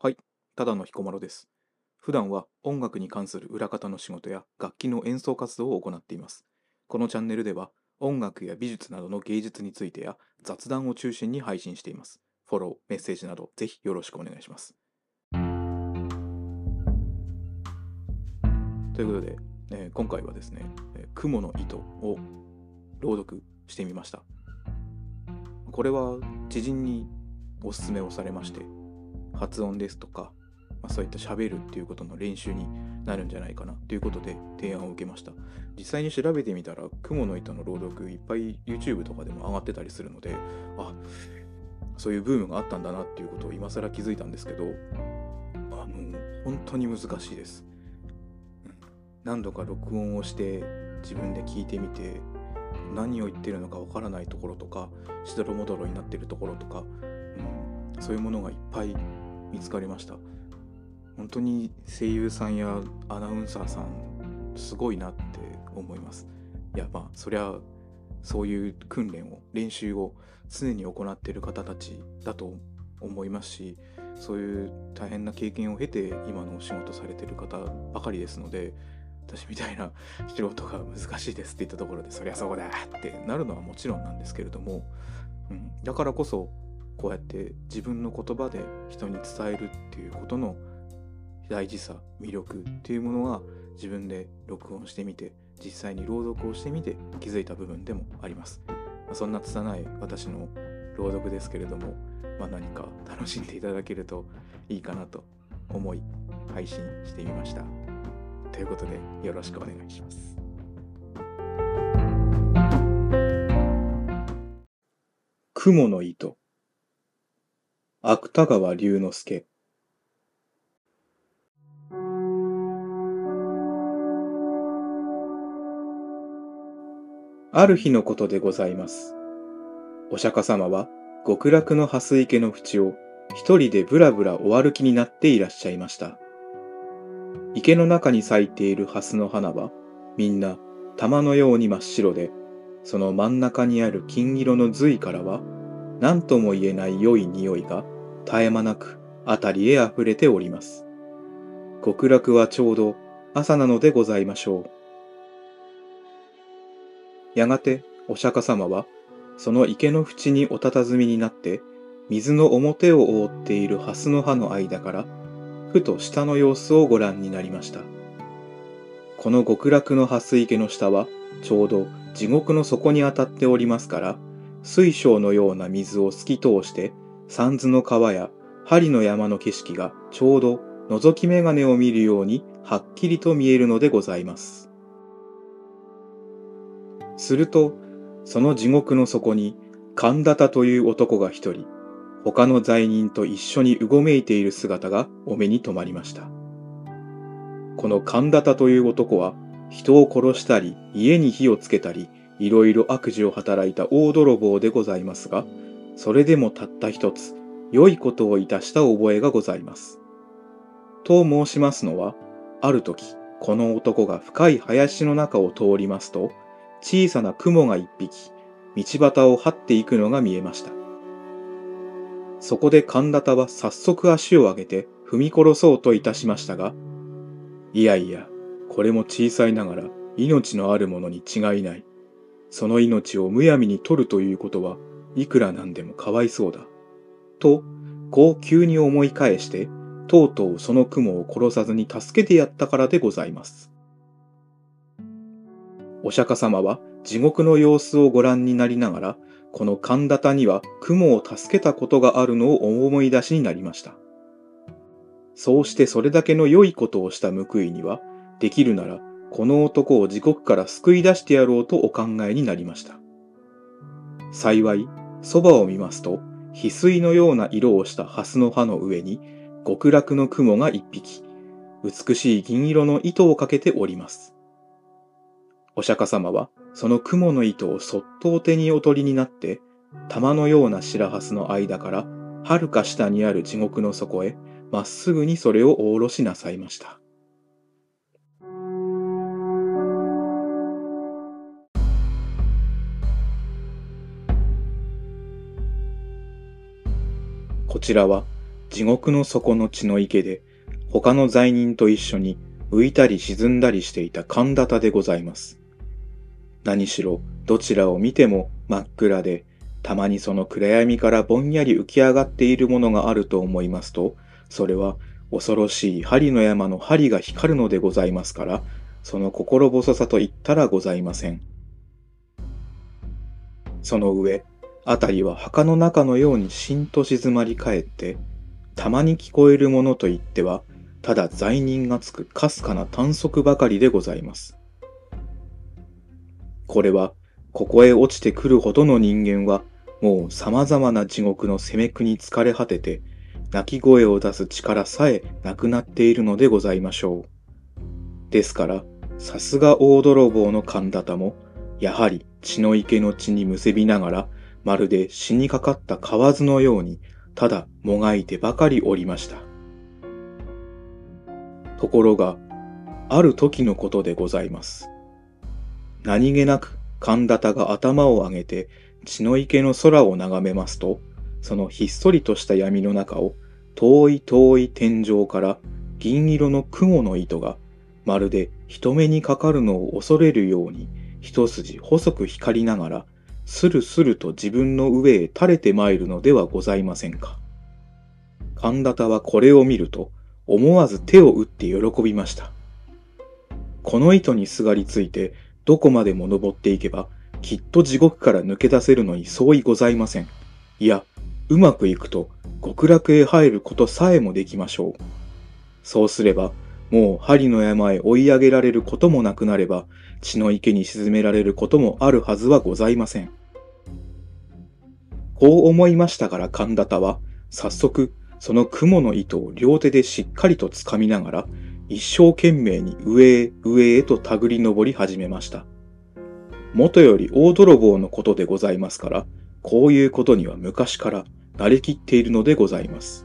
はい、ただの彦摩呂です。普段は音楽に関する裏方の仕事や楽器の演奏活動を行っています。このチャンネルでは音楽や美術などの芸術についてや雑談を中心に配信しています。フォロー、メッセージなどぜひよろしくお願いします。ということで、えー今回はですね、えー雲の糸を朗読してみました。これは知人におすすめをされまして、発音ですとか、まあ、そういった喋るっていうことの練習になるんじゃないかなということで提案を受けました。実際に調べてみたら雲の糸の朗読いっぱい YouTube とかでも上がってたりするのであそういうブームがあったんだなっていうことを今更気づいたんですけどあの本当に難しいです。何度か録音をして自分で聞いてみて何を言ってるのかわからないところとかしどろもどろになってるところとか、うん、そういうものがいっぱい見つかりました。本当に声優さんやアナウンサーさんすごいなって思います。いやまあそりゃそういう訓練を練習を常に行っている方たちだと思いますしそういう大変な経験を経て今のお仕事されてる方ばかりですので私みたいな素人が難しいですって言ったところでそりゃそうだってなるのはもちろんなんですけれども、うん、だからこそこうやって自分の言葉で人に伝えるっていうことの大事さ魅力っていうものが自分で録音してみて実際に朗読をしてみて気づいた部分でもあります、そんな拙い私の朗読ですけれども、まあ、何か楽しんでいただけるといいかなと思い配信してみました。ということでよろしくお願いします。雲の糸。芥川龍之介ある日のことでございます。お釈迦様は極楽の蓮池の淵を一人でぶらぶらお歩きになっていらっしゃいました。池の中に咲いている蓮の花はみんな玉のように真っ白で、その真ん中にある金色の髄からは何とも言えない良い匂いが絶え間なく辺りへ溢れております。極楽はちょうど朝なのでございましょう。やがてお釈迦様は、その池の縁にお佇みになって、水の表を覆っている蓮の葉の間から、ふと下の様子をご覧になりました。この極楽の蓮池の下は、ちょうど地獄の底に当たっておりますから、水晶のような水を透き通して、三途の川や針の山の景色がちょうど覗き眼鏡を見るようにはっきりと見えるのでございます。すると、その地獄の底に、神田田という男が一人、他の罪人と一緒にうごめいている姿がお目に留まりました。この神田田という男は、人を殺したり、家に火をつけたり、いろいろ悪事を働いた大泥棒でございますが、それでもたった一つ、良いことをいたした覚えがございます。と申しますのは、ある時、この男が深い林の中を通りますと、小さな雲が一匹、道端を這っていくのが見えました。そこで神田田は早速足を上げて踏み殺そうといたしましたが、いやいや、これも小さいながら命のあるものに違いない。その命をむやみに取るということはいくらなんでもかわいそうだ。と、こう急に思い返して、とうとうその雲を殺さずに助けてやったからでございます。お釈迦様は地獄の様子をご覧になりながら、この神田田には雲を助けたことがあるのを思い出しになりました。そうしてそれだけの良いことをした報いには、できるならこの男を地獄から救い出してやろうとお考えになりました。幸い、そばを見ますと、翡翠のような色をした蓮の葉の上に、極楽の雲が一匹、美しい銀色の糸をかけております。お釈迦様は、その雲の糸をそっとお手にお取りになって、玉のような白蓮の間から、はるか下にある地獄の底へ、まっすぐにそれをお下ろしなさいました。こちらは、地獄の底の血の池で、他の罪人と一緒に浮いたり沈んだりしていた神田田でございます。何しろ、どちらを見ても真っ暗で、たまにその暗闇からぼんやり浮き上がっているものがあると思いますと、それは恐ろしい針の山の針が光るのでございますから、その心細さと言ったらございません。その上、あたりは墓の中のようにしんと静まり返って、たまに聞こえるものといっては、ただ罪人がつくかすかな短足ばかりでございます。これは、ここへ落ちてくるほどの人間は、もう様々な地獄の責め苦に疲れ果てて、泣き声を出す力さえなくなっているのでございましょう。ですから、さすが大泥棒の神田田も、やはり血の池の血にむせびながら、まるで死にかかった蛙のように、ただもがいてばかりおりました。ところが、ある時のことでございます。何気なく神田田が頭を上げて血の池の空を眺めますと、そのひっそりとした闇の中を遠い遠い天井から銀色の雲の糸がまるで人目にかかるのを恐れるように一筋細く光りながらスルスルと自分の上へ垂れて参るのではございませんか。神田田はこれを見ると思わず手を打って喜びました。この糸にすがりついてどこまでも登っていけばきっと地獄から抜け出せるのに相違ございません。いや、うまくいくと極楽へ入ることさえもできましょう。そうすれば、もう針の山へ追い上げられることもなくなれば、血の池に沈められることもあるはずはございません。こう思いましたから神田田は、早速、その雲の糸を両手でしっかりと掴みながら、一生懸命に上へ上へと手繰り登り始めました。元より大泥棒のことでございますから、こういうことには昔から慣れきっているのでございます。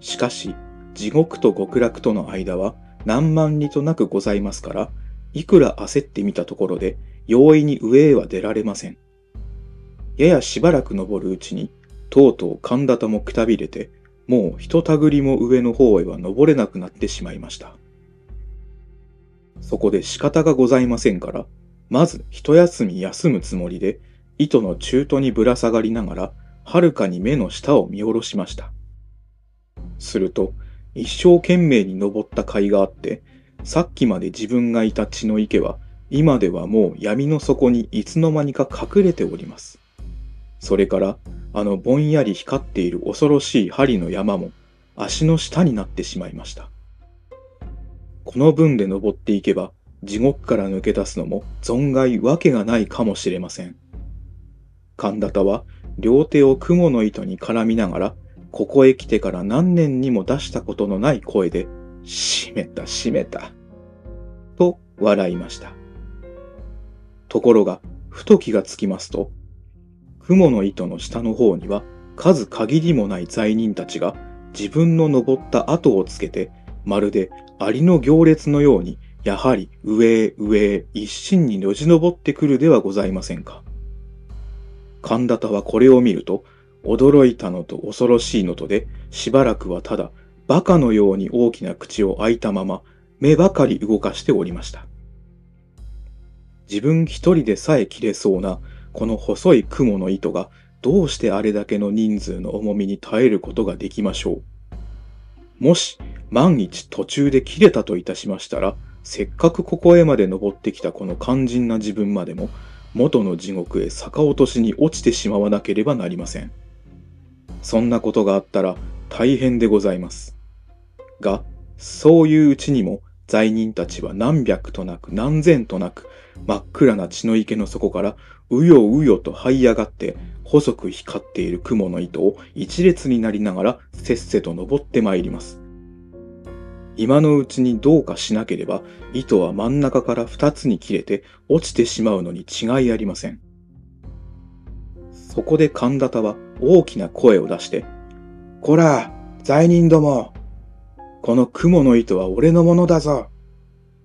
しかし、地獄と極楽との間は何万里となくございますから、いくら焦ってみたところで、容易に上へは出られません。ややしばらく登るうちに、とうとう神田田もくたびれて、もうひとたぐりも上の方へは登れなくなってしまいました。そこで仕方がございませんから、まず一休み休むつもりで、糸の中途にぶら下がりながら、はるかに目の下を見下ろしました。すると、一生懸命に登った甲斐があって、さっきまで自分がいた血の池は、今ではもう闇の底にいつの間にか隠れております。それから、あのぼんやり光っている恐ろしい針の山も、足の下になってしまいました。この分で登っていけば、地獄から抜け出すのも存外わけがないかもしれません。神田田は両手を雲の糸に絡みながら、ここへ来てから何年にも出したことのない声で、閉めた閉めた。と笑いました。ところが、ふと気がつきますと、雲の糸の下の方には数限りもない罪人たちが自分の登った後をつけて、まるでアリの行列のようにやはり上へ上へ一心によじ登ってくるではございませんか。神田田はこれを見ると、驚いたのと恐ろしいのとで、しばらくはただ、馬鹿のように大きな口を開いたまま、目ばかり動かしておりました。自分一人でさえ切れそうな、この細い雲の糸が、どうしてあれだけの人数の重みに耐えることができましょう。もし、万一途中で切れたといたしましたら、せっかくここへまで登ってきたこの肝心な自分までも、元の地獄へ逆落としに落ちてしまわなければなりません。そんなことがあったら大変でございます。が、そういううちにも罪人たちは何百となく何千となく真っ暗な血の池の底からうようよと這い上がって細く光っている雲の糸を一列になりながらせっせと登ってまいります。今のうちにどうかしなければ、糸は真ん中から二つに切れて落ちてしまうのに違いありません。そこで神田田は大きな声を出して、こら、罪人ども、この雲の糸は俺のものだぞ。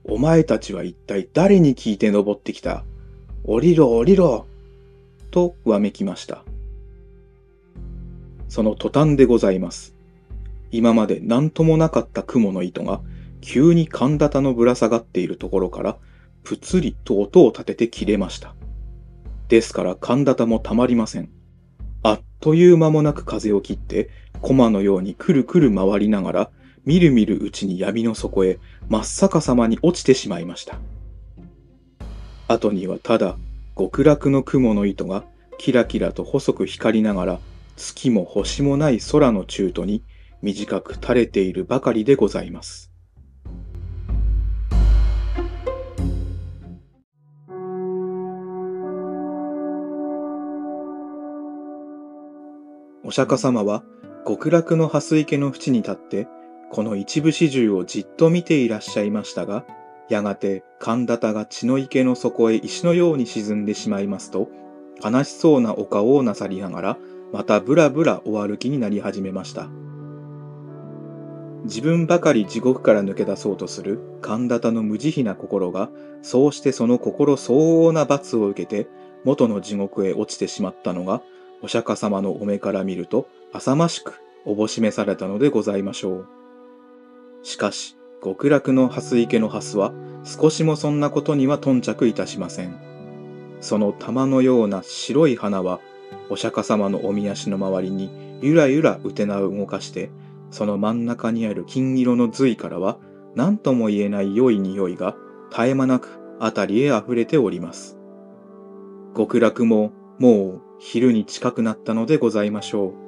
お前たちは一体誰に聞いて登ってきた？降りろ降りろとわめきました。その途端でございます。今まで何ともなかった雲の糸が、急に神田のぶら下がっているところから、ぷつりと音を立てて切れました。ですから神田田もたまりません。あっという間もなく風を切って、駒のようにくるくる回りながら、みるみるうちに闇の底へ真っ逆さまに落ちてしまいました。後にはただ極楽の雲の糸がキラキラと細く光りながら月も星もない空の中途に短く垂れているばかりでございます。お釈迦様は極楽の蓮池の淵に立ってこの一部始終をじっと見ていらっしゃいましたがやがて神田田が血の池の底へ石のように沈んでしまいますと、悲しそうなお顔をなさりながら、またぶらぶらお歩きになり始めました。自分ばかり地獄から抜け出そうとする神田田の無慈悲な心が、そうしてその心相応な罰を受けて、元の地獄へ落ちてしまったのが、お釈迦様のお目から見ると、浅ましくおぼしめされたのでございましょう。しかし、極楽の蓮池の蓮は少しもそんなことには頓着いたしません。その玉のような白い花はお釈迦様のおみ足の周りにゆらゆらうてなを動かしてその真ん中にある金色の髄からは何とも言えない良い匂いが絶え間なく辺りへ溢れております。極楽ももう昼に近くなったのでございましょう。